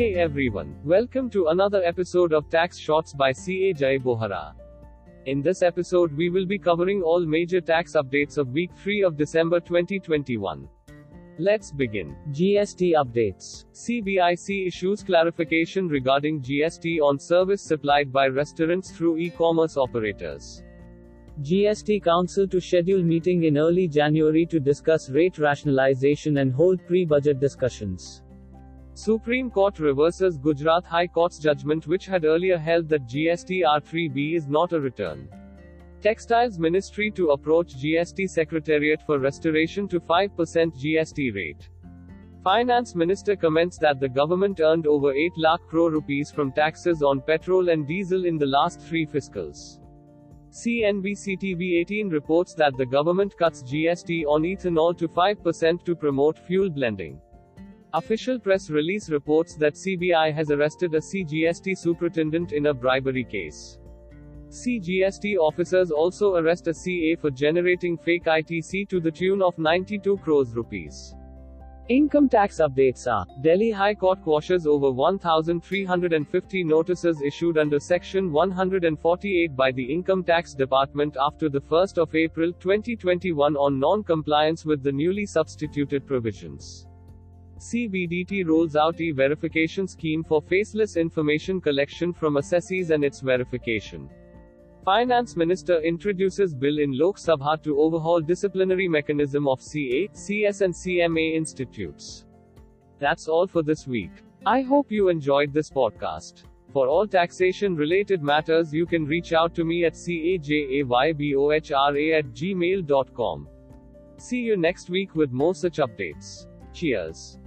Hey everyone, welcome to another episode of Tax Shots by CA Jay Bohra. In this episode, we will be covering all major tax updates of week 3 of December 2021. Let's begin. GST updates. CBIC issues clarification regarding GST on service supplied by restaurants through e commerce operators. GST Council to schedule meeting in early January to discuss rate rationalization and hold pre-budget discussions. Supreme Court reverses Gujarat High Court's judgment which had earlier held that GST R3B is not a return. Textiles Ministry to approach GST Secretariat for restoration to 5% GST rate. Finance Minister comments that the government earned over 8 lakh crore rupees from taxes on petrol and diesel in the last three fiscals. CNBC TV 18 reports that the government cuts GST on ethanol to 5% to promote fuel blending. Official press release reports that CBI has arrested a CGST superintendent in a bribery case. CGST officers also arrest a CA for generating fake ITC to the tune of 92 crores rupees. Income tax updates are Delhi High Court quashes over 1,350 notices issued under Section 148 by the Income Tax Department after the 1st of April 2021 on non compliance with the newly substituted provisions. CBDT rolls out e verification scheme for faceless information collection from assessees and its verification. Finance Minister introduces bill in Lok Sabha to overhaul disciplinary mechanism of CA, CS and CMA institutes. That's all for this week. I hope you enjoyed this podcast. For all taxation related matters you can reach out to me at cajaybohra at gmail.com. See you next week with more such updates. Cheers.